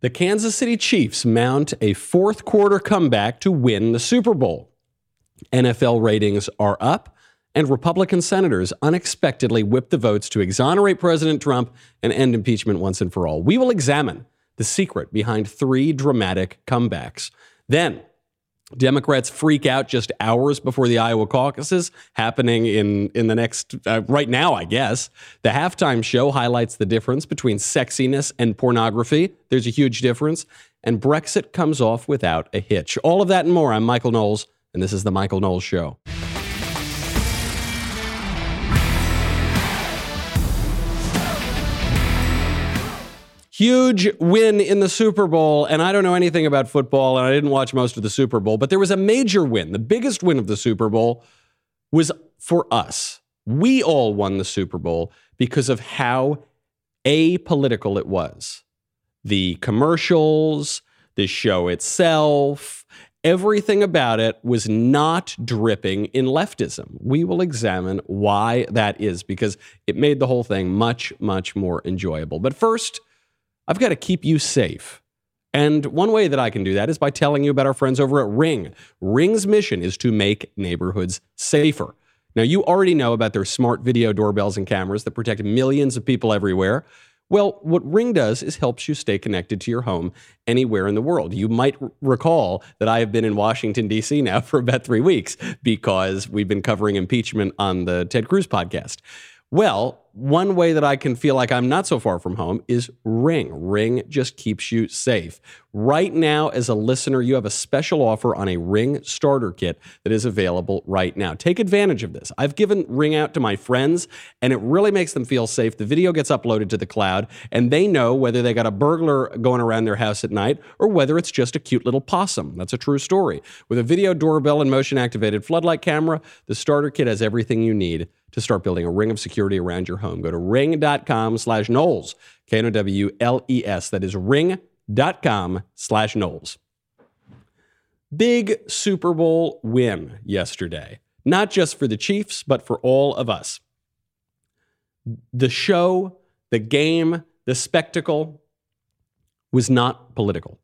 The Kansas City Chiefs mount a fourth quarter comeback to win the Super Bowl. NFL ratings are up, and Republican senators unexpectedly whip the votes to exonerate President Trump and end impeachment once and for all. We will examine the secret behind three dramatic comebacks. Then, Democrats freak out just hours before the Iowa caucuses happening in, in the next, uh, right now, I guess. The halftime show highlights the difference between sexiness and pornography. There's a huge difference. And Brexit comes off without a hitch. All of that and more. I'm Michael Knowles, and this is The Michael Knowles Show. Huge win in the Super Bowl. And I don't know anything about football, and I didn't watch most of the Super Bowl, but there was a major win. The biggest win of the Super Bowl was for us. We all won the Super Bowl because of how apolitical it was. The commercials, the show itself, everything about it was not dripping in leftism. We will examine why that is because it made the whole thing much, much more enjoyable. But first, I've got to keep you safe. And one way that I can do that is by telling you about our friends over at Ring. Ring's mission is to make neighborhoods safer. Now, you already know about their smart video doorbells and cameras that protect millions of people everywhere. Well, what Ring does is helps you stay connected to your home anywhere in the world. You might r- recall that I have been in Washington, D.C. now for about three weeks because we've been covering impeachment on the Ted Cruz podcast. Well, one way that I can feel like I'm not so far from home is Ring. Ring just keeps you safe. Right now, as a listener, you have a special offer on a Ring starter kit that is available right now. Take advantage of this. I've given Ring out to my friends, and it really makes them feel safe. The video gets uploaded to the cloud, and they know whether they got a burglar going around their house at night or whether it's just a cute little possum. That's a true story. With a video doorbell and motion activated floodlight camera, the starter kit has everything you need to start building a ring of security around your home. Go to ring.com slash Knowles, K N O W L E S. That is ring.com slash Knowles. Big Super Bowl win yesterday, not just for the Chiefs, but for all of us. The show, the game, the spectacle was not political.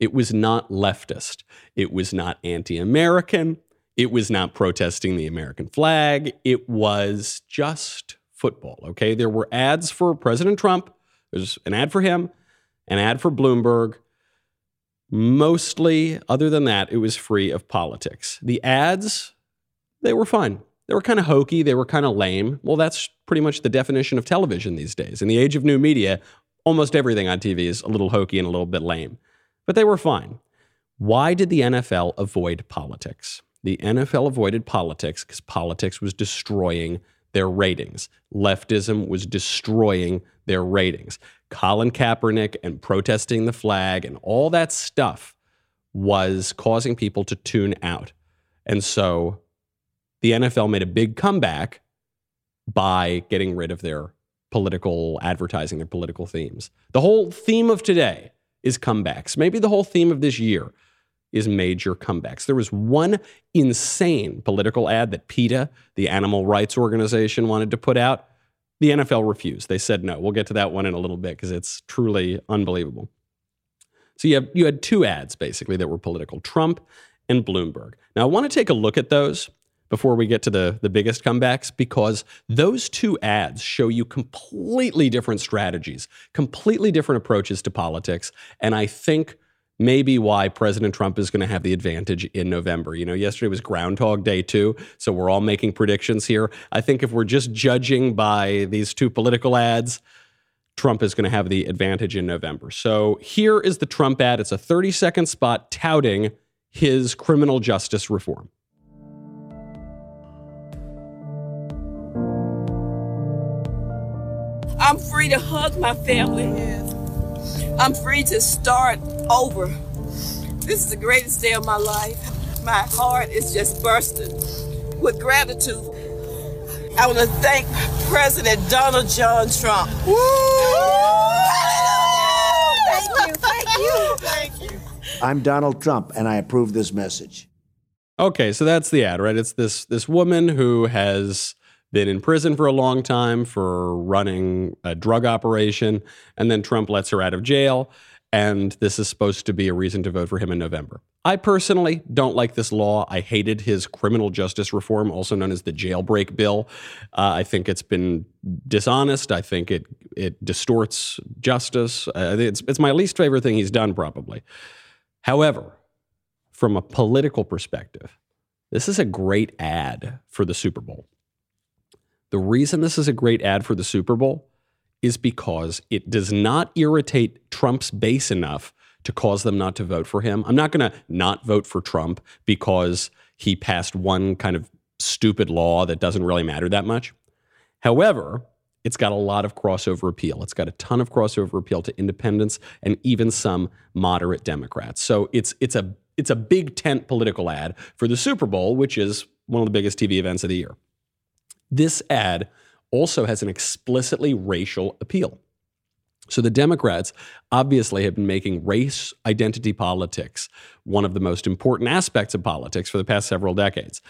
It was not leftist. It was not anti American. It was not protesting the American flag. It was just football. Okay. There were ads for President Trump. There's an ad for him, an ad for Bloomberg. Mostly, other than that, it was free of politics. The ads, they were fun. They were kind of hokey. They were kind of lame. Well, that's pretty much the definition of television these days. In the age of new media, almost everything on TV is a little hokey and a little bit lame. But they were fine. Why did the NFL avoid politics? The NFL avoided politics because politics was destroying their ratings. Leftism was destroying their ratings. Colin Kaepernick and protesting the flag and all that stuff was causing people to tune out. And so the NFL made a big comeback by getting rid of their political advertising, their political themes. The whole theme of today is comebacks. Maybe the whole theme of this year is major comebacks. There was one insane political ad that PETA, the animal rights organization, wanted to put out. The NFL refused. They said no. We'll get to that one in a little bit because it's truly unbelievable. So you have you had two ads basically that were political, Trump and Bloomberg. Now I want to take a look at those before we get to the, the biggest comebacks because those two ads show you completely different strategies, completely different approaches to politics. And I think maybe why President Trump is going to have the advantage in November. You know, yesterday was Groundhog Day too, so we're all making predictions here. I think if we're just judging by these two political ads, Trump is going to have the advantage in November. So here is the Trump ad. It's a 30 second spot touting his criminal justice reform. I'm free to hug my family. I'm free to start over. This is the greatest day of my life. My heart is just bursting with gratitude. I want to thank President Donald John Trump. Woo! Thank you, thank you. Thank you. I'm Donald Trump, and I approve this message. Okay, so that's the ad, right? It's this this woman who has been in prison for a long time for running a drug operation, and then Trump lets her out of jail. and this is supposed to be a reason to vote for him in November. I personally don't like this law. I hated his criminal justice reform, also known as the jailbreak bill. Uh, I think it's been dishonest. I think it it distorts justice. Uh, it's it's my least favorite thing he's done, probably. However, from a political perspective, this is a great ad for the Super Bowl. The reason this is a great ad for the Super Bowl is because it does not irritate Trump's base enough to cause them not to vote for him. I'm not going to not vote for Trump because he passed one kind of stupid law that doesn't really matter that much. However, it's got a lot of crossover appeal. It's got a ton of crossover appeal to independents and even some moderate Democrats. So it's it's a it's a big tent political ad for the Super Bowl, which is one of the biggest TV events of the year. This ad also has an explicitly racial appeal. So the Democrats obviously have been making race identity politics one of the most important aspects of politics for the past several decades.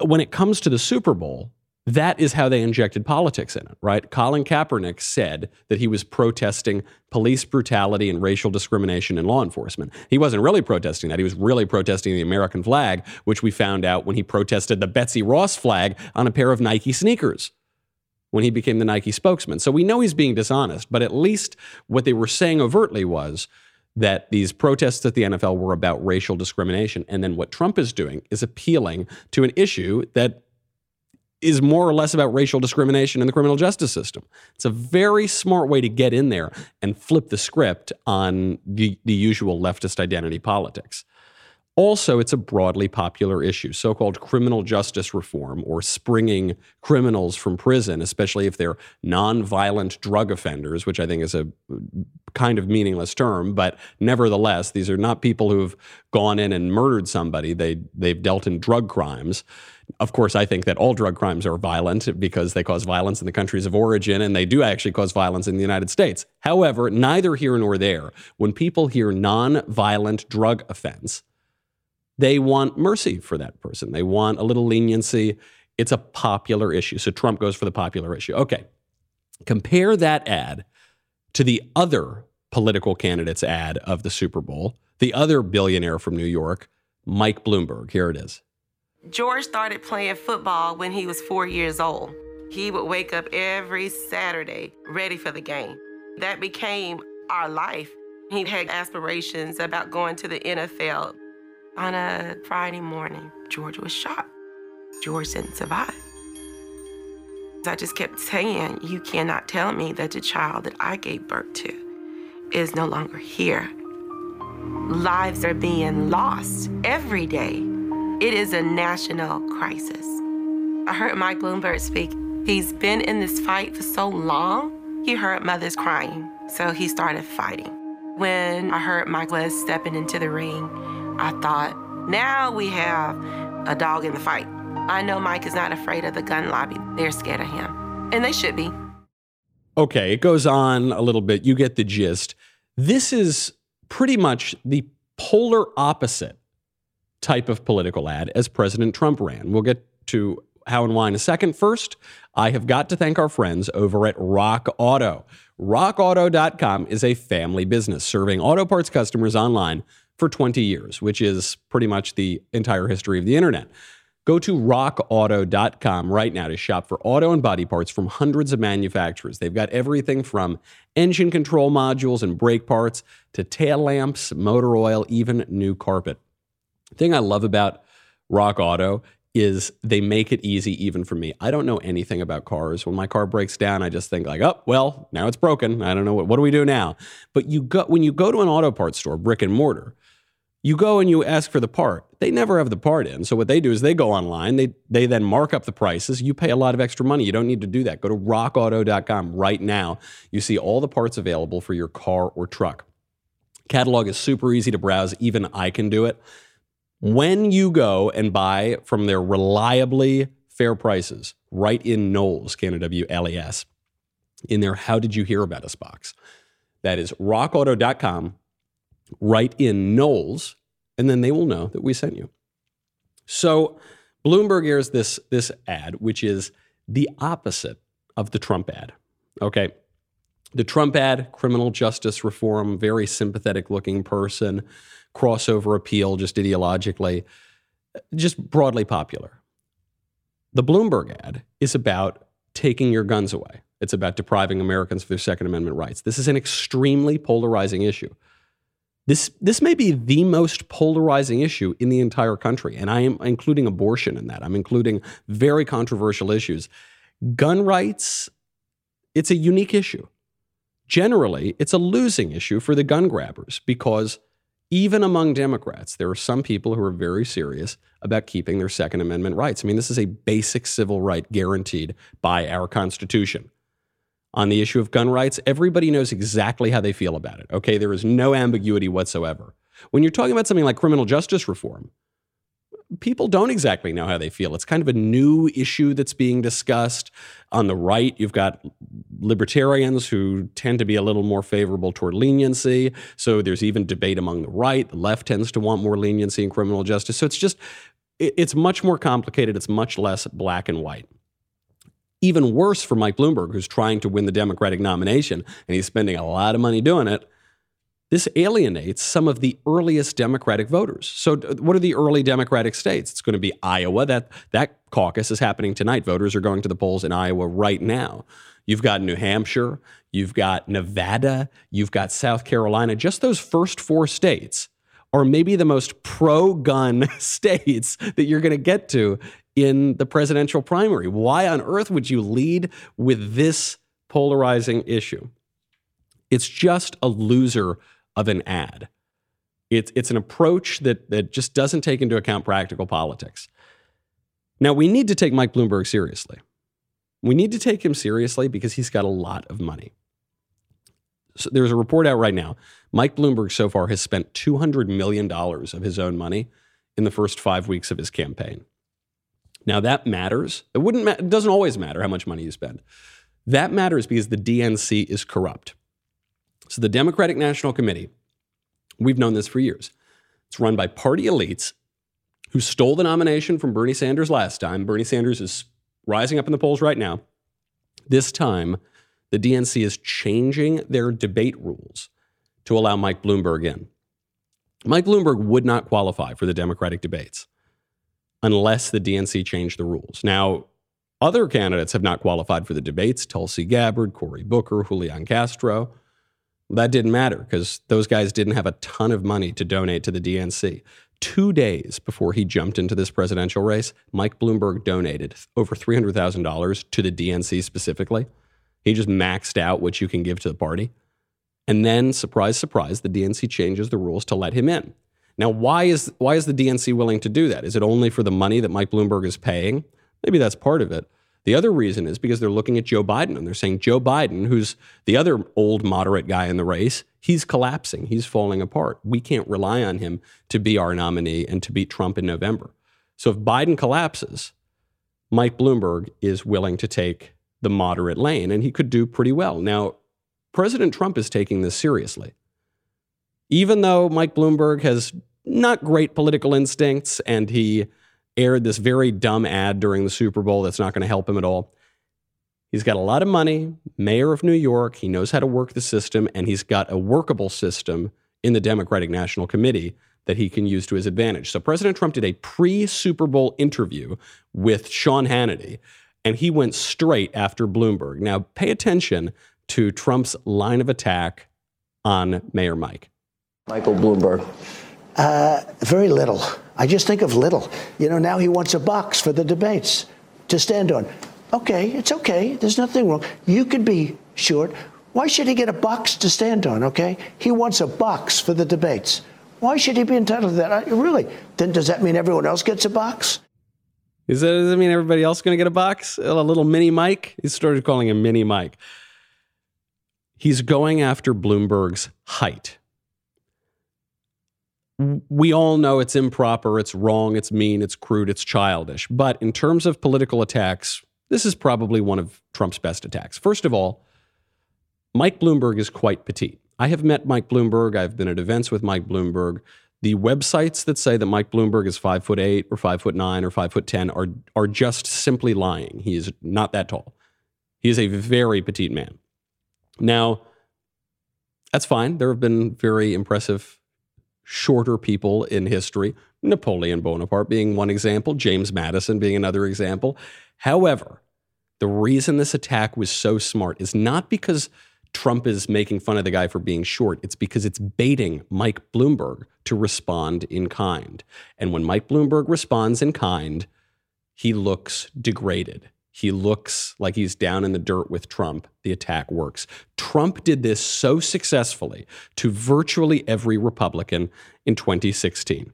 When it comes to the Super Bowl, that is how they injected politics in it, right? Colin Kaepernick said that he was protesting police brutality and racial discrimination in law enforcement. He wasn't really protesting that. He was really protesting the American flag, which we found out when he protested the Betsy Ross flag on a pair of Nike sneakers when he became the Nike spokesman. So we know he's being dishonest, but at least what they were saying overtly was that these protests at the NFL were about racial discrimination. And then what Trump is doing is appealing to an issue that is more or less about racial discrimination in the criminal justice system. It's a very smart way to get in there and flip the script on the, the usual leftist identity politics. Also, it's a broadly popular issue. So called criminal justice reform or springing criminals from prison, especially if they're nonviolent drug offenders, which I think is a kind of meaningless term, but nevertheless, these are not people who've gone in and murdered somebody. They, they've dealt in drug crimes. Of course, I think that all drug crimes are violent because they cause violence in the countries of origin, and they do actually cause violence in the United States. However, neither here nor there, when people hear non-violent drug offense, they want mercy for that person. They want a little leniency. It's a popular issue. So Trump goes for the popular issue. Okay. Compare that ad to the other political candidate's ad of the Super Bowl, the other billionaire from New York, Mike Bloomberg. Here it is. George started playing football when he was four years old. He would wake up every Saturday ready for the game. That became our life. He had aspirations about going to the NFL. On a Friday morning, George was shot. George didn't survive. I just kept saying, You cannot tell me that the child that I gave birth to is no longer here. Lives are being lost every day. It is a national crisis. I heard Mike Bloomberg speak. He's been in this fight for so long, he heard mothers crying, so he started fighting. When I heard Mike was stepping into the ring, I thought, now we have a dog in the fight. I know Mike is not afraid of the gun lobby. They're scared of him, and they should be. Okay, it goes on a little bit. You get the gist. This is pretty much the polar opposite type of political ad as President Trump ran. We'll get to how and why in a second. First, I have got to thank our friends over at Rock Auto. RockAuto.com is a family business serving auto parts customers online for 20 years, which is pretty much the entire history of the internet. Go to rockauto.com right now to shop for auto and body parts from hundreds of manufacturers. They've got everything from engine control modules and brake parts to tail lamps, motor oil, even new carpet thing I love about Rock Auto is they make it easy even for me. I don't know anything about cars. When my car breaks down, I just think like, oh, well, now it's broken. I don't know what what do we do now? But you go when you go to an auto parts store, brick and mortar, you go and you ask for the part. They never have the part in. So what they do is they go online, they they then mark up the prices. You pay a lot of extra money. You don't need to do that. Go to rockauto.com right now. You see all the parts available for your car or truck. Catalog is super easy to browse. Even I can do it. When you go and buy from their reliably fair prices, write in Knowles, Canada W L S, in their How Did You Hear About Us box. That is rockauto.com, write in Knowles, and then they will know that we sent you. So Bloomberg airs this, this ad, which is the opposite of the Trump ad. Okay. The Trump ad, criminal justice reform, very sympathetic looking person, crossover appeal, just ideologically, just broadly popular. The Bloomberg ad is about taking your guns away. It's about depriving Americans of their Second Amendment rights. This is an extremely polarizing issue. This, this may be the most polarizing issue in the entire country, and I am including abortion in that. I'm including very controversial issues. Gun rights, it's a unique issue. Generally, it's a losing issue for the gun grabbers because even among Democrats, there are some people who are very serious about keeping their Second Amendment rights. I mean, this is a basic civil right guaranteed by our Constitution on the issue of gun rights, everybody knows exactly how they feel about it. Okay, there is no ambiguity whatsoever. When you're talking about something like criminal justice reform, people don't exactly know how they feel. It's kind of a new issue that's being discussed. On the right, you've got libertarians who tend to be a little more favorable toward leniency. So there's even debate among the right. The left tends to want more leniency in criminal justice. So it's just, it's much more complicated. It's much less black and white. Even worse for Mike Bloomberg, who's trying to win the Democratic nomination, and he's spending a lot of money doing it. This alienates some of the earliest Democratic voters. So, what are the early Democratic states? It's going to be Iowa. That that caucus is happening tonight. Voters are going to the polls in Iowa right now. You've got New Hampshire, you've got Nevada, you've got South Carolina. Just those first four states are maybe the most pro gun states that you're going to get to in the presidential primary. Why on earth would you lead with this polarizing issue? It's just a loser of an ad. It's, it's an approach that, that just doesn't take into account practical politics. Now, we need to take Mike Bloomberg seriously. We need to take him seriously because he's got a lot of money. So there's a report out right now. Mike Bloomberg so far has spent $200 million of his own money in the first five weeks of his campaign. Now that matters. It wouldn't. Ma- it doesn't always matter how much money you spend. That matters because the DNC is corrupt. So the Democratic National Committee, we've known this for years. It's run by party elites who stole the nomination from Bernie Sanders last time. Bernie Sanders is rising up in the polls right now. This time, the DNC is changing their debate rules to allow Mike Bloomberg in. Mike Bloomberg would not qualify for the Democratic debates unless the DNC changed the rules. Now, other candidates have not qualified for the debates Tulsi Gabbard, Cory Booker, Julian Castro. That didn't matter because those guys didn't have a ton of money to donate to the DNC. Two days before he jumped into this presidential race, Mike Bloomberg donated over $300,000 to the DNC specifically. He just maxed out what you can give to the party. And then, surprise, surprise, the DNC changes the rules to let him in. Now, why is why is the DNC willing to do that? Is it only for the money that Mike Bloomberg is paying? Maybe that's part of it. The other reason is because they're looking at Joe Biden and they're saying Joe Biden, who's the other old moderate guy in the race, he's collapsing, he's falling apart. We can't rely on him to be our nominee and to beat Trump in November. So if Biden collapses, Mike Bloomberg is willing to take the moderate lane and he could do pretty well. Now, President Trump is taking this seriously. Even though Mike Bloomberg has not great political instincts, and he aired this very dumb ad during the Super Bowl that's not going to help him at all. He's got a lot of money, mayor of New York. He knows how to work the system, and he's got a workable system in the Democratic National Committee that he can use to his advantage. So President Trump did a pre Super Bowl interview with Sean Hannity, and he went straight after Bloomberg. Now, pay attention to Trump's line of attack on Mayor Mike. Michael Bloomberg. Uh, very little. I just think of little. You know, now he wants a box for the debates to stand on. Okay, it's okay. There's nothing wrong. You could be short. Why should he get a box to stand on, okay? He wants a box for the debates. Why should he be entitled to that? I, really? Then does that mean everyone else gets a box? Is that, does that mean everybody else going to get a box? A little mini Mike? He started calling him mini Mike. He's going after Bloomberg's height we all know it's improper, it's wrong, it's mean, it's crude, it's childish. But in terms of political attacks, this is probably one of Trump's best attacks. First of all, Mike Bloomberg is quite petite. I have met Mike Bloomberg. I've been at events with Mike Bloomberg. The websites that say that Mike Bloomberg is five foot eight or five foot nine or five foot ten are are just simply lying. He is not that tall. He is a very petite man. Now, that's fine. There have been very impressive shorter people in history, Napoleon Bonaparte being one example, James Madison being another example. However, the reason this attack was so smart is not because Trump is making fun of the guy for being short. It's because it's baiting Mike Bloomberg to respond in kind. And when Mike Bloomberg responds in kind, he looks degraded. He looks like he's down in the dirt with Trump. The attack works. Trump did this so successfully to virtually every Republican in 2016.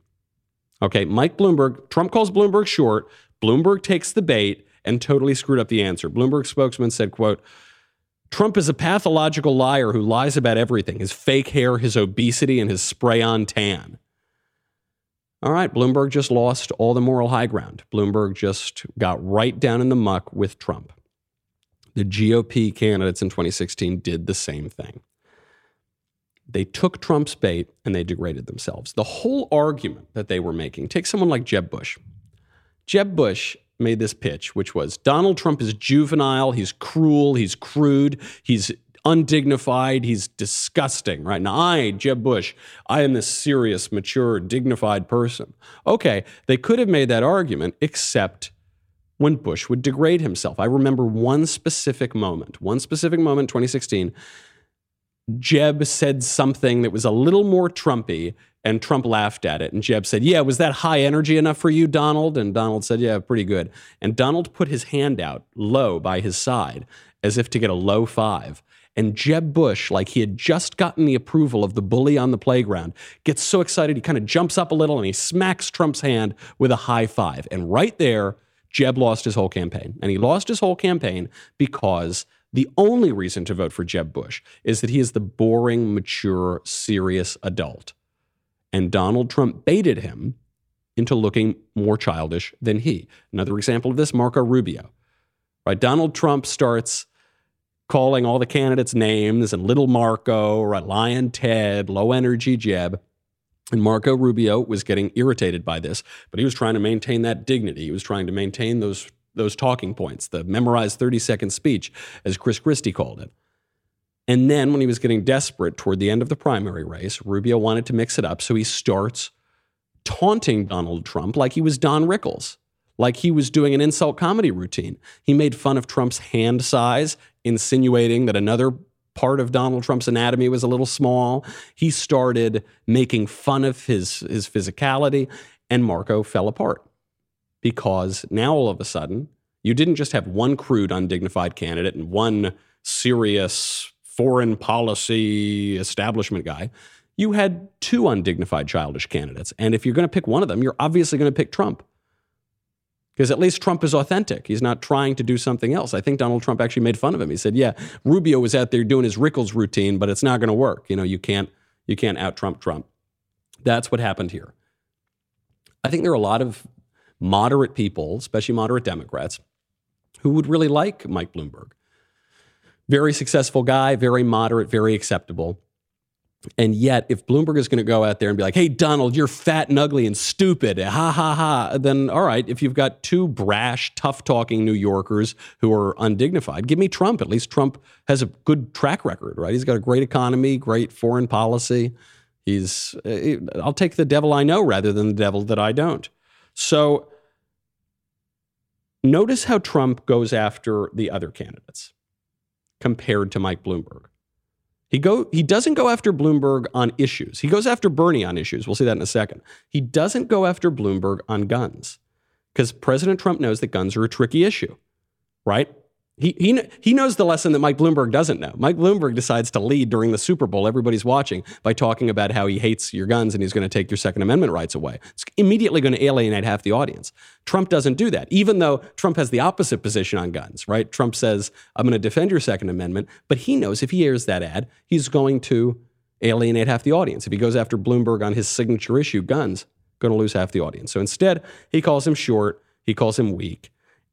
Okay, Mike Bloomberg, Trump calls Bloomberg short. Bloomberg takes the bait and totally screwed up the answer. Bloomberg spokesman said, quote, Trump is a pathological liar who lies about everything his fake hair, his obesity, and his spray on tan. All right, Bloomberg just lost all the moral high ground. Bloomberg just got right down in the muck with Trump. The GOP candidates in 2016 did the same thing. They took Trump's bait and they degraded themselves. The whole argument that they were making, take someone like Jeb Bush. Jeb Bush made this pitch, which was Donald Trump is juvenile, he's cruel, he's crude, he's undignified, he's disgusting, right? Now, I, Jeb Bush, I am this serious, mature, dignified person. Okay, they could have made that argument, except when Bush would degrade himself. I remember one specific moment, one specific moment, 2016. Jeb said something that was a little more Trumpy, and Trump laughed at it. And Jeb said, Yeah, was that high energy enough for you, Donald? And Donald said, Yeah, pretty good. And Donald put his hand out low by his side as if to get a low five. And Jeb Bush, like he had just gotten the approval of the bully on the playground, gets so excited he kind of jumps up a little and he smacks Trump's hand with a high five. And right there, Jeb lost his whole campaign. And he lost his whole campaign because the only reason to vote for Jeb Bush is that he is the boring, mature, serious adult. And Donald Trump baited him into looking more childish than he. Another example of this, Marco Rubio. Right? Donald Trump starts calling all the candidates names and little Marco? Lyin' Ted, low energy Jeb. And Marco Rubio was getting irritated by this, but he was trying to maintain that dignity. He was trying to maintain those, those talking points, the memorized 30 second speech, as Chris Christie called it. And then when he was getting desperate toward the end of the primary race, Rubio wanted to mix it up. So he starts taunting Donald Trump like he was Don Rickles, like he was doing an insult comedy routine. He made fun of Trump's hand size, insinuating that another part of Donald Trump's anatomy was a little small. He started making fun of his, his physicality, and Marco fell apart because now all of a sudden, you didn't just have one crude, undignified candidate and one serious foreign policy establishment guy. You had two undignified, childish candidates. And if you're going to pick one of them, you're obviously going to pick Trump. Because at least Trump is authentic. He's not trying to do something else. I think Donald Trump actually made fun of him. He said, "Yeah, Rubio was out there doing his Rickles routine, but it's not going to work. You know, you can't you can't out Trump Trump." That's what happened here. I think there are a lot of moderate people, especially moderate Democrats, who would really like Mike Bloomberg. Very successful guy, very moderate, very acceptable. And yet, if Bloomberg is going to go out there and be like, hey, Donald, you're fat and ugly and stupid, ha ha ha, then all right, if you've got two brash, tough talking New Yorkers who are undignified, give me Trump. At least Trump has a good track record, right? He's got a great economy, great foreign policy. He's, uh, I'll take the devil I know rather than the devil that I don't. So notice how Trump goes after the other candidates compared to Mike Bloomberg. He go he doesn't go after Bloomberg on issues. He goes after Bernie on issues. We'll see that in a second. He doesn't go after Bloomberg on guns because President Trump knows that guns are a tricky issue, right? He, he, he knows the lesson that Mike Bloomberg doesn't know. Mike Bloomberg decides to lead during the Super Bowl, everybody's watching, by talking about how he hates your guns and he's going to take your Second Amendment rights away. It's immediately going to alienate half the audience. Trump doesn't do that, even though Trump has the opposite position on guns, right? Trump says, I'm going to defend your Second Amendment, but he knows if he airs that ad, he's going to alienate half the audience. If he goes after Bloomberg on his signature issue, guns, going to lose half the audience. So instead, he calls him short, he calls him weak.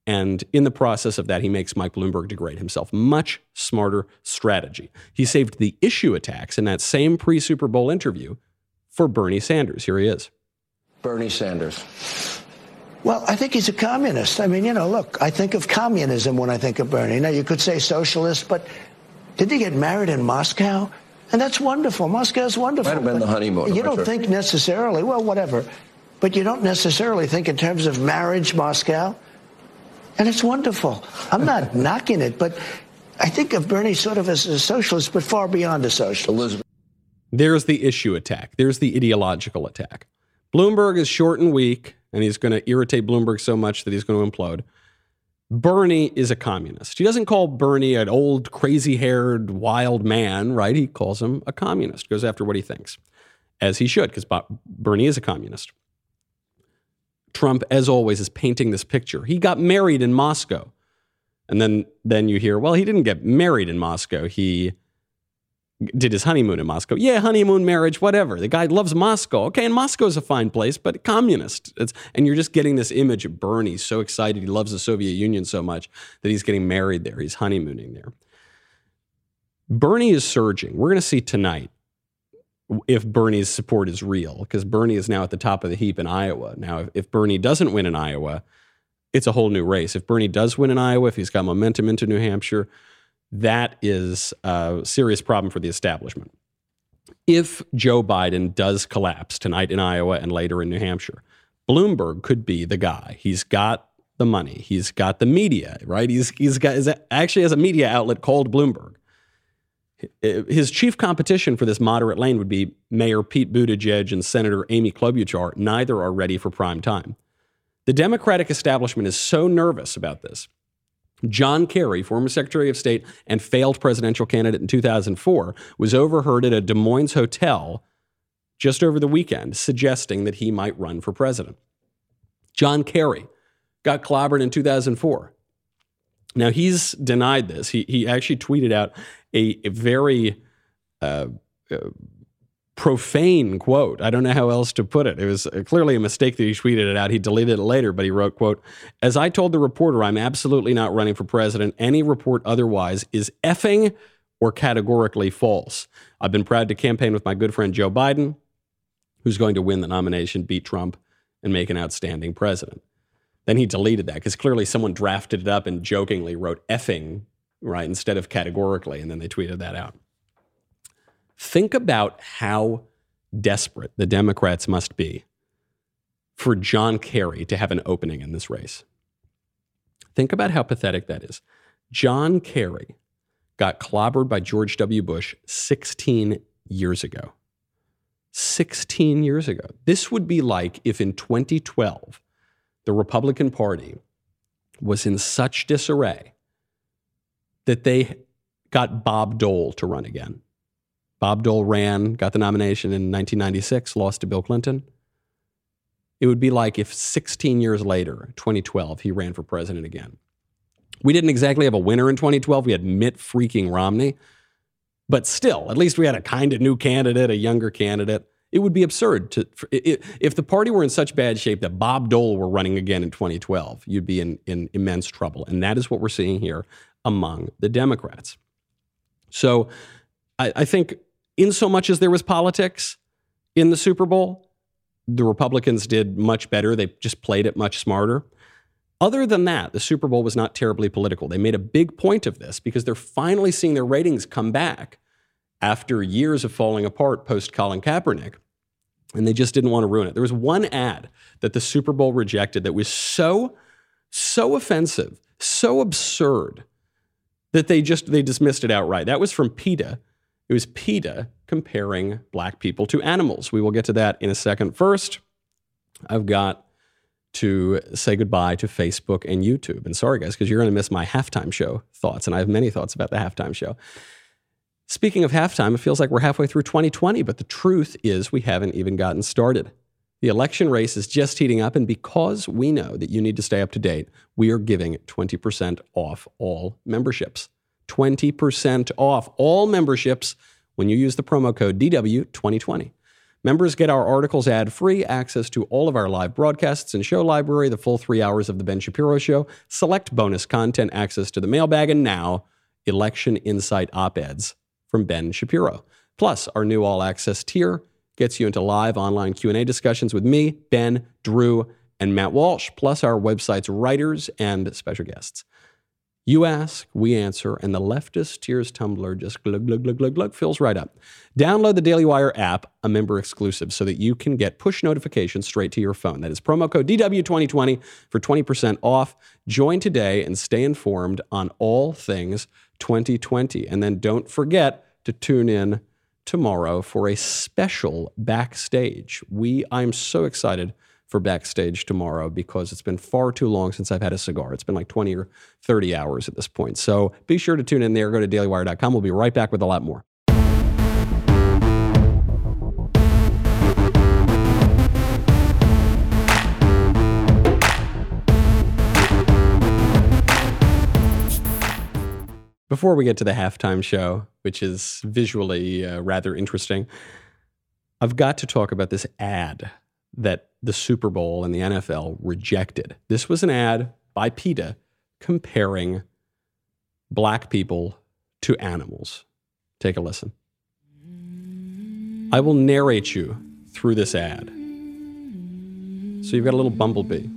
And in the process of that, he makes Mike Bloomberg degrade himself. Much smarter strategy. He saved the issue attacks in that same pre Super Bowl interview for Bernie Sanders. Here he is. Bernie Sanders. Well, I think he's a communist. I mean, you know, look, I think of communism when I think of Bernie. Now, you could say socialist, but Did he get married in Moscow? And that's wonderful. Moscow's wonderful. Might have been the honeymoon, You don't sure. think necessarily, well, whatever. But you don't necessarily think in terms of marriage, Moscow. And it's wonderful. I'm not knocking it, but I think of Bernie sort of as a socialist, but far beyond a socialist. Elizabeth There's the issue attack. There's the ideological attack. Bloomberg is short and weak, and he's going to irritate Bloomberg so much that he's going to implode. Bernie is a communist. He doesn't call Bernie an old, crazy haired, wild man, right? He calls him a communist, goes after what he thinks, as he should, because Bernie is a communist. Trump, as always, is painting this picture. He got married in Moscow. And then, then you hear, well, he didn't get married in Moscow. He did his honeymoon in Moscow. Yeah, honeymoon, marriage, whatever. The guy loves Moscow. Okay, and Moscow's a fine place, but communist. It's, and you're just getting this image of Bernie so excited. He loves the Soviet Union so much that he's getting married there. He's honeymooning there. Bernie is surging. We're going to see tonight if Bernie's support is real, because Bernie is now at the top of the heap in Iowa. Now, if, if Bernie doesn't win in Iowa, it's a whole new race. If Bernie does win in Iowa, if he's got momentum into New Hampshire, that is a serious problem for the establishment. If Joe Biden does collapse tonight in Iowa and later in New Hampshire, Bloomberg could be the guy. He's got the money. He's got the media, right? He's he's got actually has a media outlet called Bloomberg. Uh, his chief competition for this moderate lane would be Mayor Pete Buttigieg and Senator Amy Klobuchar. Neither are ready for prime time. The Democratic establishment is so nervous about this John Kerry, former Secretary of State and failed presidential candidate in 2004, was overheard at a Des Moines hotel just over the weekend suggesting that he might run for president. John Kerry got clobbered in 2004. Now, he's denied this. He, he actually tweeted out a, very uh, uh, profane quote. I don't know how else to put it. It was uh, clearly a mistake that he tweeted it out. He deleted it later, but he wrote, quote, As I told the reporter, I'm absolutely not running for president. Any report otherwise is effing or categorically false. I've been proud to campaign with my good friend Joe Biden, who's going to win the nomination, beat Trump, and make an outstanding president. Then he deleted that because clearly someone drafted it up and jokingly wrote effing, right, instead of categorically, and then they tweeted that out. Think about how desperate the Democrats must be for John Kerry to have an opening in this race. Think about how pathetic that is. John Kerry got clobbered by George W. Bush 16 years ago. 16 years ago. This would be like if in 2012 the Republican Party was in such disarray that they got Bob Dole to run again. Bob Dole ran, got the nomination in 1996, lost to Bill Clinton. It would be like if 16 years later, 2012, he ran for president again. We didn't exactly have a winner in 2012. We had Mitt freaking Romney. But still, at least we had a kind of new candidate, a younger candidate. It would be absurd to if the party were in such bad shape that Bob Dole were running again in 2012, you'd be in, in immense trouble. And that is what we're seeing here among the Democrats. So I, I think in so much as there was politics in the Super Bowl, the Republicans did much better. They just played it much smarter. Other than that, the Super Bowl was not terribly political. They made a big point of this because they're finally seeing their ratings come back after years of falling apart post Colin Kaepernick. And they just didn't want to ruin it. There was one ad that the Super Bowl rejected that was so, so offensive, so absurd that they just they dismissed it outright. That was from PETA. It was PETA comparing black people to animals. We will get to that in a second. First, I've got to say goodbye to Facebook and YouTube. And sorry, guys, because you're going to miss my halftime show thoughts. And I have many thoughts about the halftime show. Speaking of halftime, it feels like we're halfway through 2020, but the truth is we haven't even gotten started. The election race is just heating up, and because we know that you need to stay up to date, we are giving 20% off all memberships. 20% off all memberships when you use the promo code DW2020. Members get our articles ad free, access to all of our live broadcasts and show library, the full three hours of The Ben Shapiro Show, select bonus content, access to the mailbag, and now election insight op eds from Ben Shapiro. Plus, our new all access tier gets you into live online Q&A discussions with me, Ben, Drew, and Matt Walsh, plus our website's writers and special guests. You ask, we answer, and the leftist tears tumbler just glug, glug, glug, glug, glug, fills right up. Download the Daily Wire app, a member exclusive, so that you can get push notifications straight to your phone. That is promo code DW2020 for 20% off. Join today and stay informed on all things 2020. And then don't forget to tune in tomorrow for a special backstage. We I'm so excited for backstage tomorrow because it's been far too long since I've had a cigar. It's been like 20 or 30 hours at this point. So be sure to tune in there. Go to dailywire.com. We'll be right back with a lot more. Before we get to the halftime show, which is visually uh, rather interesting, I've got to talk about this ad that the Super Bowl and the NFL rejected. This was an ad by PETA comparing black people to animals. Take a listen. I will narrate you through this ad. So you've got a little bumblebee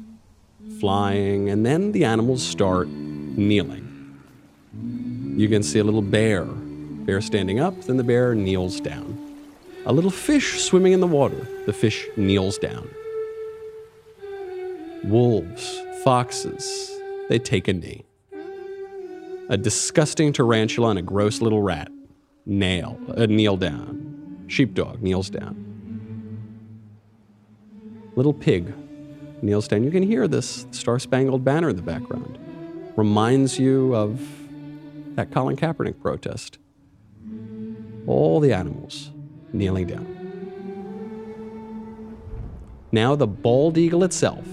flying, and then the animals start kneeling. You can see a little bear. Bear standing up, then the bear kneels down. A little fish swimming in the water. The fish kneels down. Wolves, foxes, they take a knee. A disgusting tarantula and a gross little rat nail, uh, kneel down. Sheepdog kneels down. Little pig kneels down. You can hear this Star Spangled Banner in the background. Reminds you of that Colin Kaepernick protest. All the animals kneeling down. Now the bald eagle itself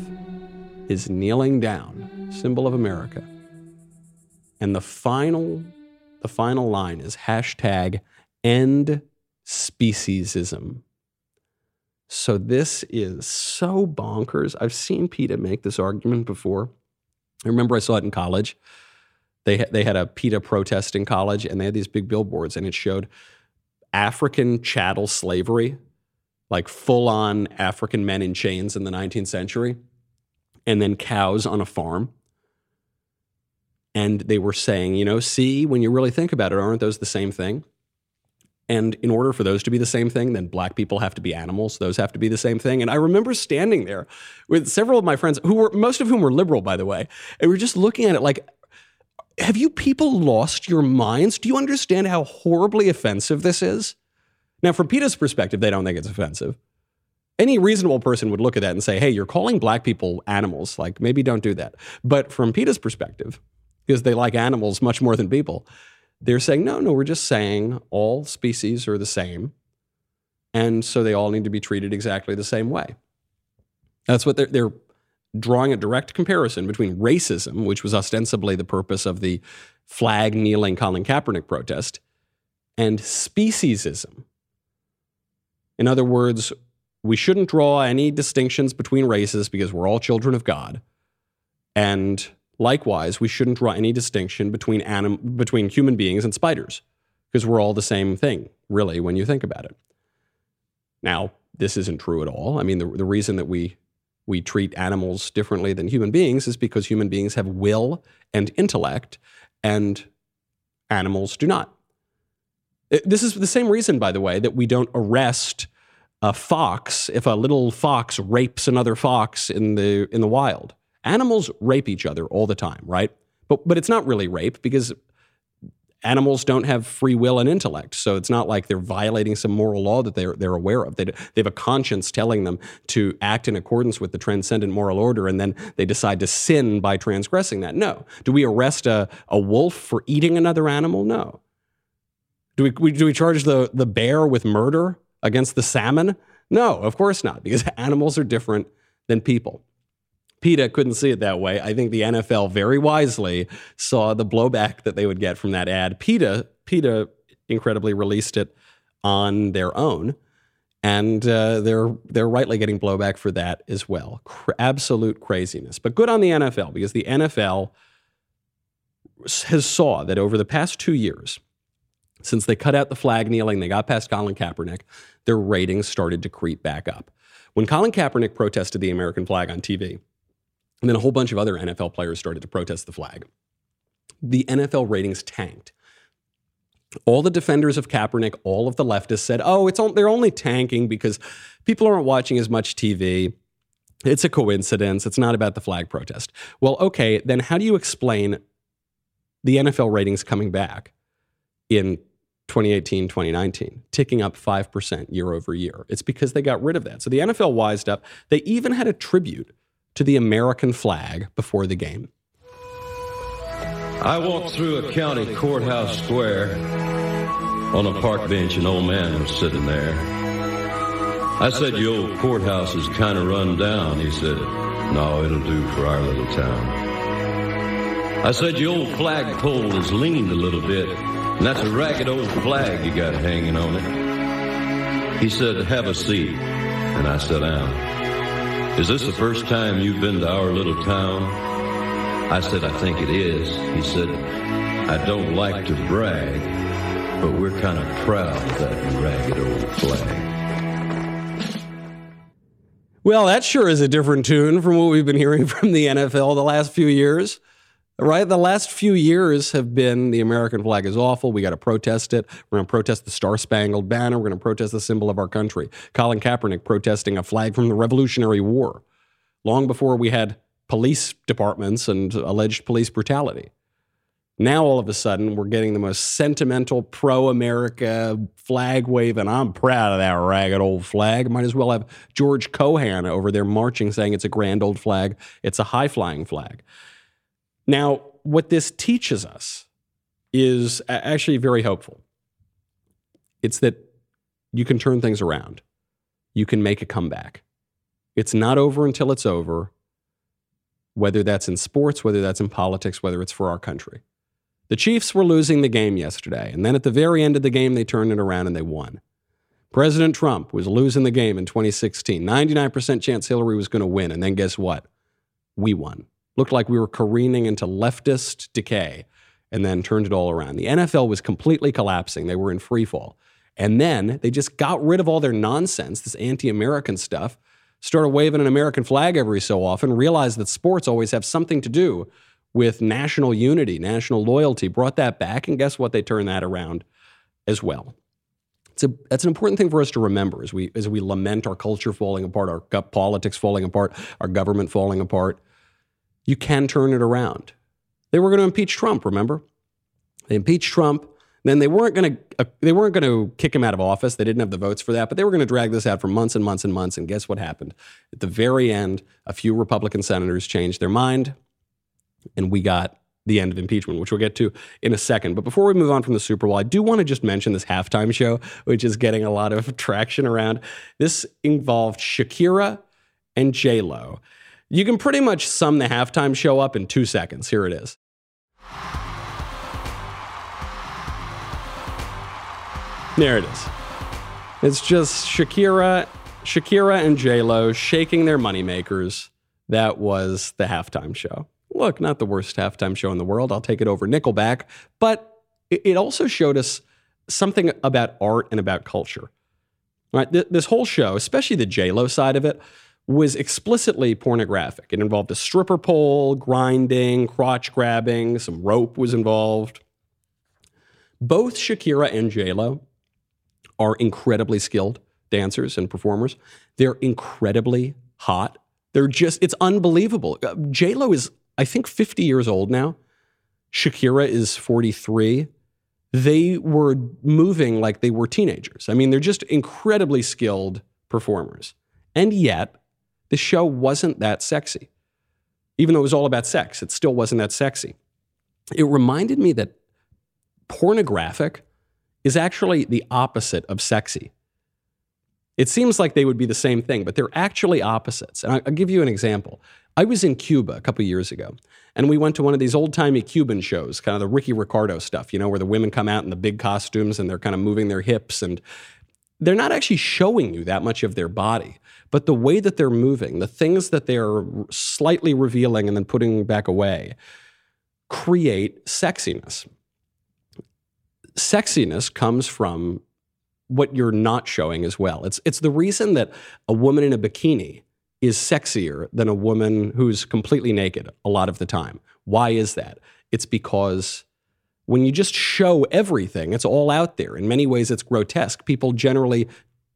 is kneeling down, symbol of America. And the final, the final line is hashtag end speciesism. So this is so bonkers. I've seen PETA make this argument before. I remember I saw it in college. They, they had a PETA protest in college and they had these big billboards and it showed African chattel slavery, like full on African men in chains in the 19th century, and then cows on a farm. And they were saying, you know, see, when you really think about it, aren't those the same thing? And in order for those to be the same thing, then black people have to be animals. Those have to be the same thing. And I remember standing there with several of my friends, who were most of whom were liberal, by the way, and we are just looking at it like, have you people lost your minds? Do you understand how horribly offensive this is? Now, from PETA's perspective, they don't think it's offensive. Any reasonable person would look at that and say, hey, you're calling black people animals. Like, maybe don't do that. But from PETA's perspective, because they like animals much more than people, they're saying, no, no, we're just saying all species are the same. And so they all need to be treated exactly the same way. That's what they're, they're drawing a direct comparison between racism, which was ostensibly the purpose of the flag kneeling Colin Kaepernick protest, and speciesism. In other words, we shouldn't draw any distinctions between races because we're all children of God. And likewise, we shouldn't draw any distinction between, anim- between human beings and spiders because we're all the same thing, really, when you think about it. Now, this isn't true at all. I mean, the, the reason that we we treat animals differently than human beings is because human beings have will and intellect, and animals do not. This is the same reason, by the way, that we don't arrest a fox if a little fox rapes another fox in the in the wild. Animals rape each other all the time, right? But but it's not really rape because animals don't have free will and intellect. So it's not like they're violating some moral law that they're, they're aware of. They, they have a conscience telling them to act in accordance with the transcendent moral order, and then they decide to sin by transgressing that. No. Do we arrest a, a wolf for eating another animal? No. Do we, we, do we charge the, the bear with murder against the salmon? No, of course not, because animals are different than people. PETA couldn't see it that way. I think the NFL very wisely saw the blowback that they would get from that ad. PETA, PETA incredibly released it on their own, and uh, they're they're rightly getting blowback for that as well. Absolute craziness, but good on the NFL because the NFL has saw that over the past two years, since they cut out the flag kneeling, they got past Colin Kaepernick, their ratings started to creep back up. When Colin Kaepernick protested the American flag on TV, and then a whole bunch of other NFL players started to protest the flag. the NFL ratings tanked. All the defenders of Kaepernick, all of the leftists said, "Oh, it's they're only tanking because people aren't watching as much TV. It's a coincidence. It's not about the flag protest." Well, okay, then how do you explain the NFL ratings coming back in 2018, 2019, ticking up 5% year over year? It's because they got rid of that. So the NFL wised up. They even had a tribute to the American flag before the game. I walked through a county courthouse square. On a park bench, an old man was sitting there. I said, Your old courthouse is kind of run down. He said, No, it'll do for our little town. I said, Your old flagpole is leaned a little bit, and that's a ragged old flag you got hanging on it. He said, Have a seat. And I sat down. Is this the first time you've been to our little town? I said, I think it is. He said, I don't like to brag, but we're kind of proud of that ragged old flag. Well, that sure is a different tune from what we've been hearing from the NFL the last few years. Right? The last few years have been the American flag is awful. We got to protest it. We're going to protest the Star Spangled Banner. We're going to protest the symbol of our country. Colin Kaepernick protesting a flag from the Revolutionary War long before we had police departments and alleged police brutality. Now, all of a sudden, we're getting the most sentimental pro America flag wave, and I'm proud of that ragged old flag. Might as well have George Cohan over there marching saying it's a grand old flag. It's a high flying flag. Now, what this teaches us is actually very hopeful. It's that you can turn things around, you can make a comeback. It's not over until it's over, whether that's in sports, whether that's in politics, whether it's for our country. The Chiefs were losing the game yesterday, and then at the very end of the game, they turned it around and they won. President Trump was losing the game in 2016. 99% chance Hillary was going to win, and then guess what? We won. Looked like we were careening into leftist decay and then turned it all around. The NFL was completely collapsing. They were in free fall. And then they just got rid of all their nonsense, this anti American stuff, started waving an American flag every so often, realized that sports always have something to do with national unity, national loyalty, brought that back. And guess what? They turned that around as well. It's a, that's an important thing for us to remember as we, as we lament our culture falling apart, our politics falling apart, our government falling apart you can turn it around. They were going to impeach Trump, remember? They impeached Trump. Then they weren't going to uh, they weren't going to kick him out of office. They didn't have the votes for that, but they were going to drag this out for months and months and months. And guess what happened? At the very end, a few Republican senators changed their mind, and we got the end of impeachment, which we'll get to in a second. But before we move on from the Super Bowl, I do want to just mention this halftime show, which is getting a lot of traction around. This involved Shakira and J Lo. You can pretty much sum the halftime show up in two seconds. Here it is. There it is. It's just Shakira, Shakira and J Lo shaking their moneymakers. That was the halftime show. Look, not the worst halftime show in the world. I'll take it over Nickelback, but it also showed us something about art and about culture. Right, this whole show, especially the J Lo side of it, was explicitly pornographic. It involved a stripper pole, grinding, crotch grabbing, some rope was involved. Both Shakira and JLo are incredibly skilled dancers and performers. They're incredibly hot. They're just, it's unbelievable. Uh, JLo is, I think, 50 years old now. Shakira is 43. They were moving like they were teenagers. I mean, they're just incredibly skilled performers. And yet, the show wasn't that sexy. Even though it was all about sex, it still wasn't that sexy. It reminded me that pornographic is actually the opposite of sexy. It seems like they would be the same thing, but they're actually opposites. And I'll give you an example. I was in Cuba a couple years ago, and we went to one of these old timey Cuban shows, kind of the Ricky Ricardo stuff, you know, where the women come out in the big costumes and they're kind of moving their hips and they're not actually showing you that much of their body, but the way that they're moving, the things that they're slightly revealing and then putting back away, create sexiness. Sexiness comes from what you're not showing as well. It's, it's the reason that a woman in a bikini is sexier than a woman who's completely naked a lot of the time. Why is that? It's because when you just show everything, it's all out there. In many ways, it's grotesque. People generally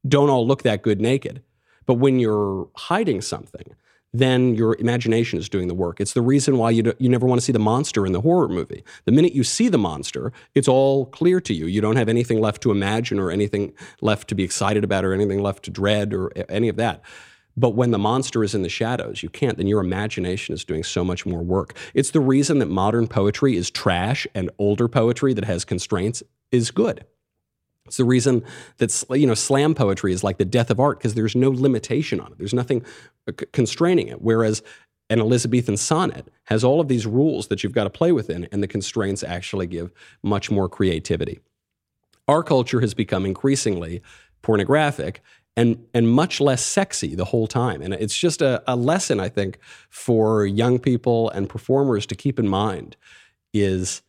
don't all look that good naked. But when you're hiding something, then your imagination is doing the work. It's the reason why you, do, you never want to see the monster in the horror movie. The minute you see the monster, it's all clear to you. You don't have anything left to imagine or anything left to be excited about or anything left to dread or any of that. But when the monster is in the shadows, you can't, then your imagination is doing so much more work. It's the reason that modern poetry is trash and older poetry that has constraints is good. It's the reason that you know slam poetry is like the death of art because there's no limitation on it. There's nothing uh, constraining it. Whereas an Elizabethan sonnet has all of these rules that you've got to play within, and the constraints actually give much more creativity. Our culture has become increasingly pornographic and and much less sexy the whole time. And it's just a, a lesson, I think, for young people and performers to keep in mind is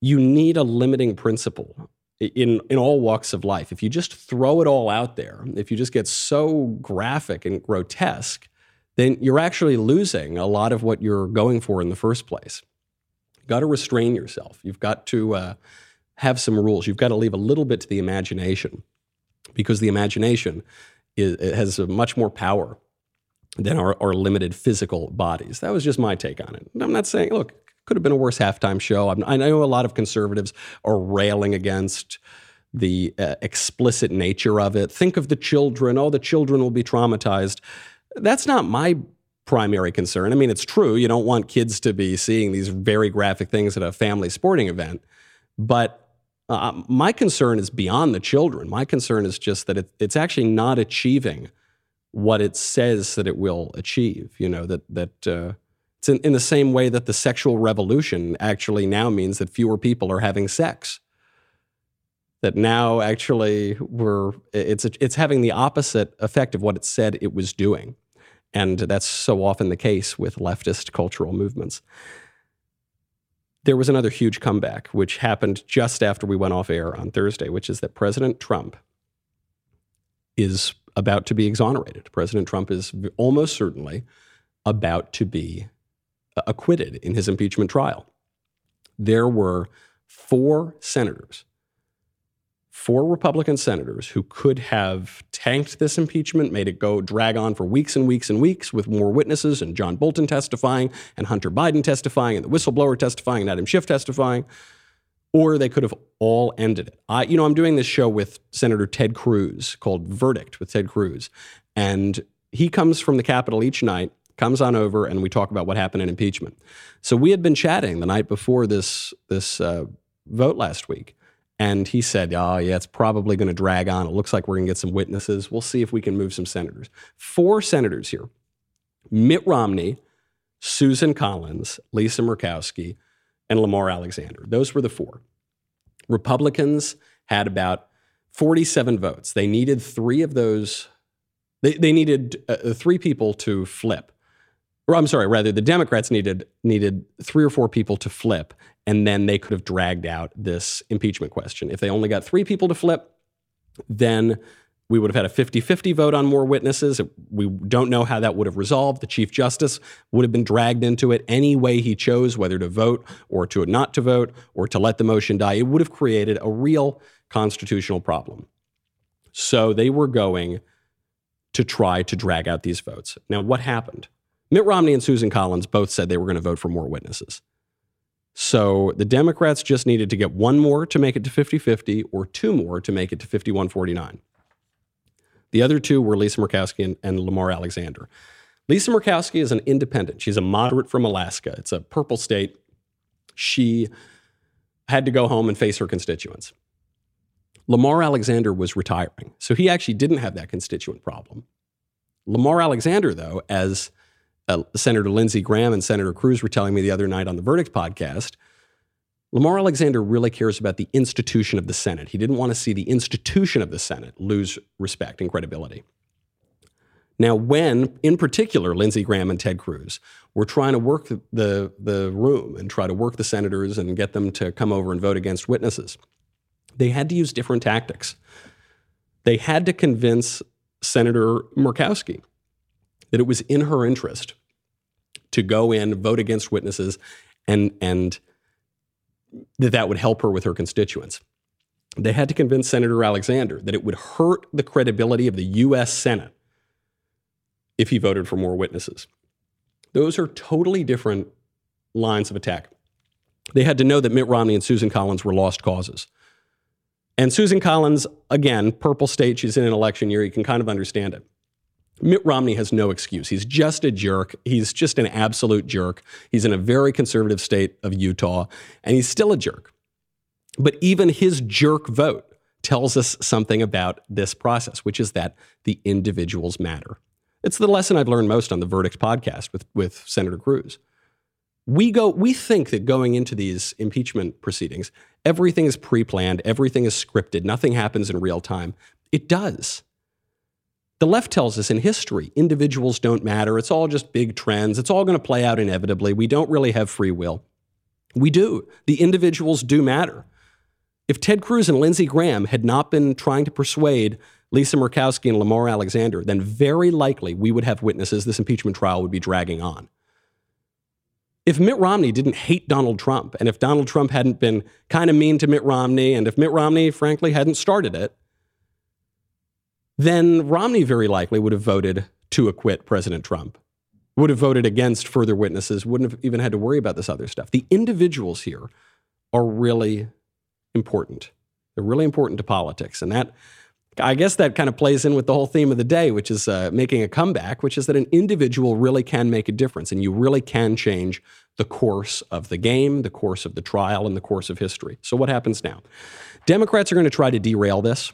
you need a limiting principle in in all walks of life. If you just throw it all out there, if you just get so graphic and grotesque, then you're actually losing a lot of what you're going for in the first place. You've got to restrain yourself. You've got to uh, have some rules. You've got to leave a little bit to the imagination, because the imagination is, has much more power than our, our limited physical bodies. That was just my take on it. I'm not saying, look, could have been a worse halftime show. i know a lot of conservatives are railing against the uh, explicit nature of it. Think of the children. Oh, the children will be traumatized. That's not my primary concern. I mean, it's true. You don't want kids to be seeing these very graphic things at a family sporting event. But uh, my concern is beyond the children. My concern is just that it, it's actually not achieving what it says that it will achieve. You know, that, that, uh, it's in, in the same way that the sexual revolution actually now means that fewer people are having sex. That now actually we're it's it's having the opposite effect of what it said it was doing, and that's so often the case with leftist cultural movements. There was another huge comeback, which happened just after we went off air on Thursday, which is that President Trump is about to be exonerated. President Trump is almost certainly about to be Uh, acquitted in his impeachment trial. There were four senators, four Republican senators who could have tanked this impeachment, made it go drag on for weeks and weeks and weeks with more witnesses and John Bolton testifying and Hunter Biden testifying and the whistleblower testifying and Adam Schiff testifying. Or they could have all ended it. I, you know, I'm doing this show with Senator Ted Cruz called Verdict with Ted Cruz. And he comes from the Capitol each night comes on over and we talk about what happened in impeachment. So we had been chatting the night before this this uh, vote last week, and he said, "Oh yeah, it's probably going to drag on. It looks like we're going to get some witnesses. We'll see if we can move some senators. Four senators here: Mitt Romney, Susan Collins, Lisa Murkowski, and Lamar Alexander. Those were the four. Republicans had about 47 votes. They needed three of those. They, they needed uh, three people to flip or I'm sorry, rather the Democrats needed needed three or four people to flip, and then they could have dragged out this impeachment question. If they only got three people to flip, then we would have had a 50 50 vote on more witnesses. We don't know how that would have resolved. The Chief Justice would have been dragged into it any way he chose, whether to vote or to not to vote or to let the motion die. It would have created a real constitutional problem. So they were going to try to drag out these votes. Now, what happened? Mitt Romney and Susan Collins both said they were going to vote for more witnesses. So the Democrats just needed to get one more to make it to 50 50 or two more to make it to 51 49. The other two were Lisa Murkowski and, and Lamar Alexander. Lisa Murkowski is an independent. She's a moderate from Alaska. It's a purple state. She had to go home and face her constituents. Lamar Alexander was retiring, so he actually didn't have that constituent problem. Lamar Alexander, though, as uh, Senator Lindsey Graham and Senator Cruz were telling me the other night on the Verdict podcast, Lamar Alexander really cares about the institution of the Senate. He didn't want to see the institution of the Senate lose respect and credibility. Now, when, in particular, Lindsey Graham and Ted Cruz were trying to work the, the room and try to work the senators and get them to come over and vote against witnesses, they had to use different tactics. They had to convince Senator Murkowski that it was in her interest to go in, vote against witnesses, and and that that would help her with her constituents. They had to convince Senator Alexander that it would hurt the credibility of the U.S. Senate if he voted for more witnesses. Those are totally different lines of attack. They had to know that Mitt Romney and Susan Collins were lost causes. And Susan Collins, again, purple state, she's in an election year, you can kind of understand it. Mitt Romney has no excuse. He's just a jerk. He's just an absolute jerk. He's in a very conservative state of Utah, and he's still a jerk. But even his jerk vote tells us something about this process, which is that the individuals matter. It's the lesson I've learned most on the Verdict podcast with, with Senator Cruz. We go, we think that going into these impeachment proceedings, everything is pre-planned, everything is scripted, nothing happens in real time. It does. The left tells us in history, individuals don't matter. It's all just big trends. It's all going to play out inevitably. We don't really have free will. We do. The individuals do matter. If Ted Cruz and Lindsey Graham had not been trying to persuade Lisa Murkowski and Lamar Alexander, then very likely we would have witnesses. This impeachment trial would be dragging on. If Mitt Romney didn't hate Donald Trump, and if Donald Trump hadn't been kind of mean to Mitt Romney, and if Mitt Romney, frankly, hadn't started it, then Romney very likely would have voted to acquit President Trump, would have voted against further witnesses, wouldn't have even had to worry about this other stuff. The individuals here are really important. They're really important to politics. And that, I guess, that kind of plays in with the whole theme of the day, which is uh, making a comeback, which is that an individual really can make a difference and you really can change the course of the game, the course of the trial, and the course of history. So, what happens now? Democrats are going to try to derail this.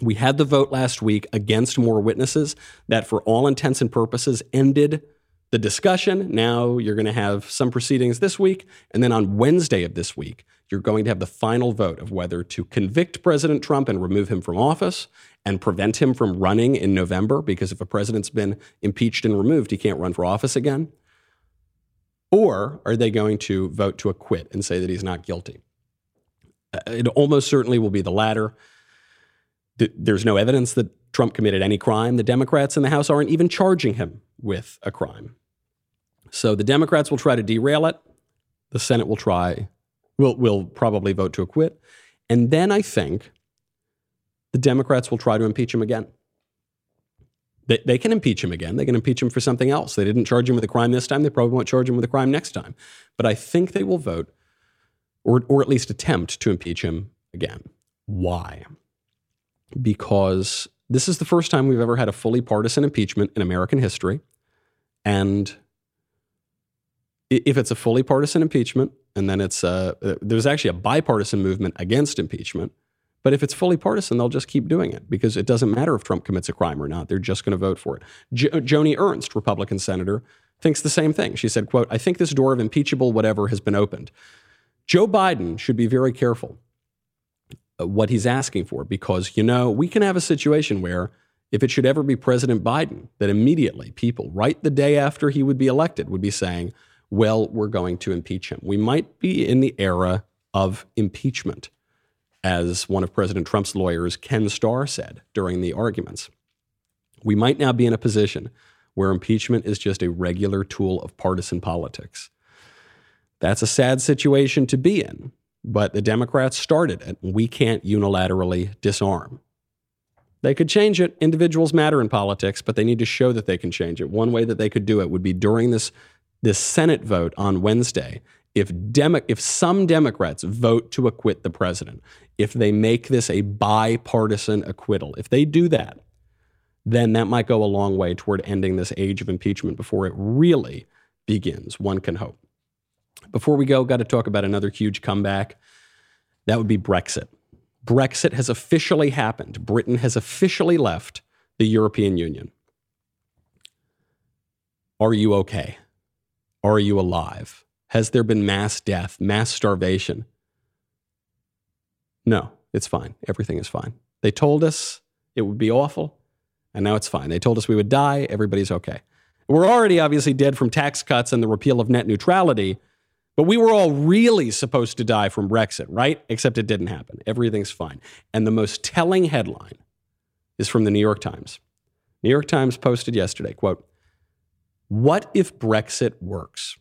We had the vote last week against more witnesses that, for all intents and purposes, ended the discussion. Now you're going to have some proceedings this week. And then on Wednesday of this week, you're going to have the final vote of whether to convict President Trump and remove him from office and prevent him from running in November, because if a president's been impeached and removed, he can't run for office again. Or are they going to vote to acquit and say that he's not guilty? Uh, it almost certainly will be the latter there's no evidence that Trump committed any crime. The Democrats in the House aren't even charging him with a crime. So the Democrats will try to derail it. The Senate will try, will, will probably vote to acquit. And then I think the Democrats will try to impeach him again. They, they can impeach him again. They can impeach him for something else. They didn't charge him with a crime this time. They probably won't charge him with a crime next time. But I think they will vote, or, or at least attempt to impeach him again. Why? Because this is the first time we've ever had a fully partisan impeachment in American history. And if it's a fully partisan impeachment, and then it's uh, there's actually a bipartisan movement against impeachment. But if it's fully partisan, they'll just keep doing it because it doesn't matter if Trump commits a crime or not. They're just going to vote for it. Jo- Joni Ernst, Republican senator, thinks the same thing. She said, quote, I think this door of impeachable whatever has been opened. Joe Biden should be very careful uh, what he's asking for because, you know, we can have a situation where if it should ever be President Biden, that immediately people, right the day after he would be elected, would be saying, well, we're going to impeach him. We might be in the era of impeachment, as one of President Trump's lawyers, Ken Starr, said during the arguments. We might now be in a position where impeachment is just a regular tool of partisan politics. That's a sad situation to be in but the Democrats started it. We can't unilaterally disarm. They could change it. Individuals matter in politics, but they need to show that they can change it. One way that they could do it would be during this, this Senate vote on Wednesday. If, Demo- if some Democrats vote to acquit the president, if they make this a bipartisan acquittal, if they do that, then that might go a long way toward ending this age of impeachment before it really begins, one can hope. Before we go, got to talk about another huge comeback. That would be Brexit. Brexit has officially happened. Britain has officially left the European Union. Are you okay? Are you alive? Has there been mass death, mass starvation? No, it's fine. Everything is fine. They told us it would be awful, and now it's fine. They told us we would die. Everybody's okay. We're already obviously dead from tax cuts and the repeal of net neutrality, but we were all really supposed to die from Brexit, right? Except it didn't happen. Everything's fine. And the most telling headline is from the New York Times. New York Times posted yesterday, quote, "What if Brexit works?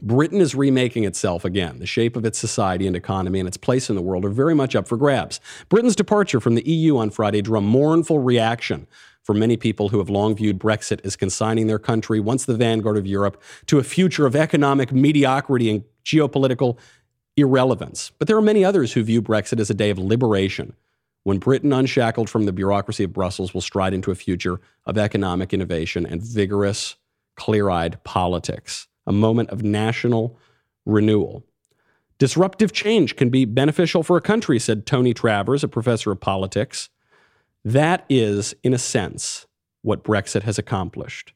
Britain is remaking itself again. The shape of its society and economy and its place in the world are very much up for grabs. Britain's departure from the EU on Friday drew a mournful reaction from many people who have long viewed Brexit as consigning their country, once the vanguard of Europe, to a future of economic mediocrity and geopolitical irrelevance. But there are many others who view Brexit as a day of liberation, when Britain, unshackled from the bureaucracy of Brussels, will stride into a future of economic innovation and vigorous, clear eyed politics, a moment of national renewal. Disruptive change can be beneficial for a country, said Tony Travers, a professor of politics. That is, in a sense, what Brexit has accomplished.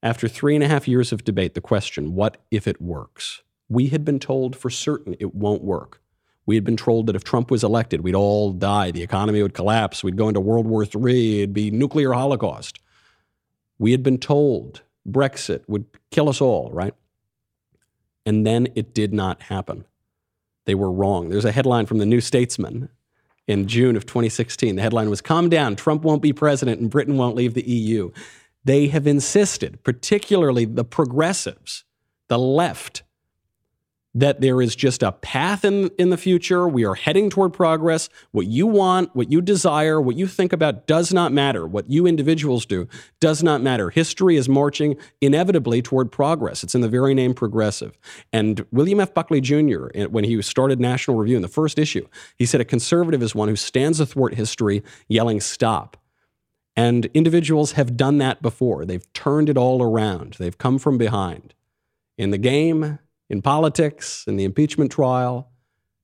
After three and a half years of debate, the question, what if it works? We had been told for certain it won't work. We had been told that if Trump was elected, we'd all die, the economy would collapse, we'd go into World War III, it'd be nuclear holocaust. We had been told Brexit would kill us all, right? And then it did not happen. They were wrong. There's a headline from the New Statesman in June of 2016. The headline was Calm down, Trump won't be president and Britain won't leave the EU. They have insisted, particularly the progressives, the left, that there is just a path in, in the future. We are heading toward progress. What you want, what you desire, what you think about does not matter. What you individuals do does not matter. History is marching inevitably toward progress. It's in the very name progressive. And William F. Buckley Jr., eh, when he started National Review in the first issue, he said a conservative is one who stands athwart history yelling, stop. And individuals have done that before. They've turned it all around, they've come from behind. In the game, in politics, in the impeachment trial,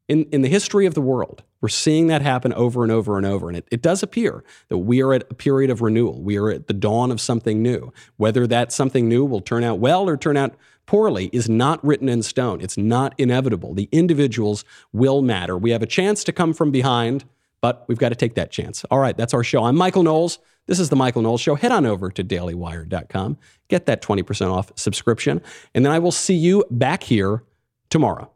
in, in the history of the world. We're seeing that happen over and over and over. And it, it does appear that we are at a period of renewal. We are at the dawn of something new. Whether that something new will turn out well or turn out poorly is not written in stone. It's not inevitable. The individuals will matter. We have a chance to come from behind, but we've got to take that chance. All right, that's our show. I'm Michael Knowles. This is the Michael Knowles Show. Head on over to dailywire.com, get that 20% off subscription, and then I will see you back here tomorrow.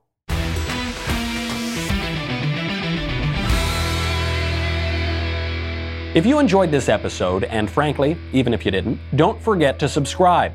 If you enjoyed this episode, and frankly, even if you didn't, don't forget to subscribe.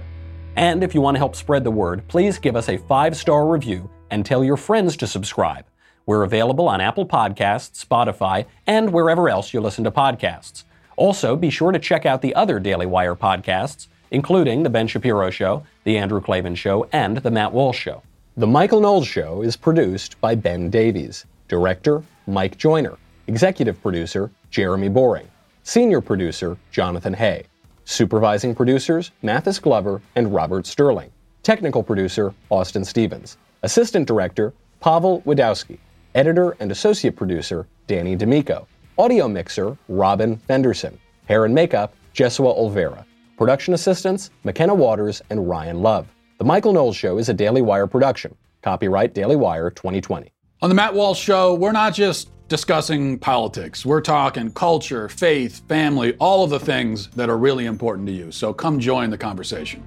And if you want to help spread the word, please give us a five star review and tell your friends to subscribe. We're available on Apple Podcasts, Spotify, and wherever else you listen to podcasts. Also, be sure to check out the other Daily Wire podcasts, including The Ben Shapiro Show, The Andrew Klavan Show, and The Matt Walsh Show. The Michael Knowles Show is produced by Ben Davies, Director, Mike Joyner, Executive Producer, Jeremy Boring, Senior Producer, Jonathan Hay, Supervising Producers, Mathis Glover and Robert Sterling, Technical Producer, Austin Stevens, Assistant Director, Pavel Wadowski, Editor and Associate Producer, Danny D'Amico. Audio mixer, Robin Fenderson. Hair and makeup, Jesua Olvera. Production assistants, McKenna Waters and Ryan Love. The Michael Knowles Show is a Daily Wire production. Copyright Daily Wire 2020. On the Matt Walsh Show, we're not just discussing politics. We're talking culture, faith, family, all of the things that are really important to you. So come join the conversation.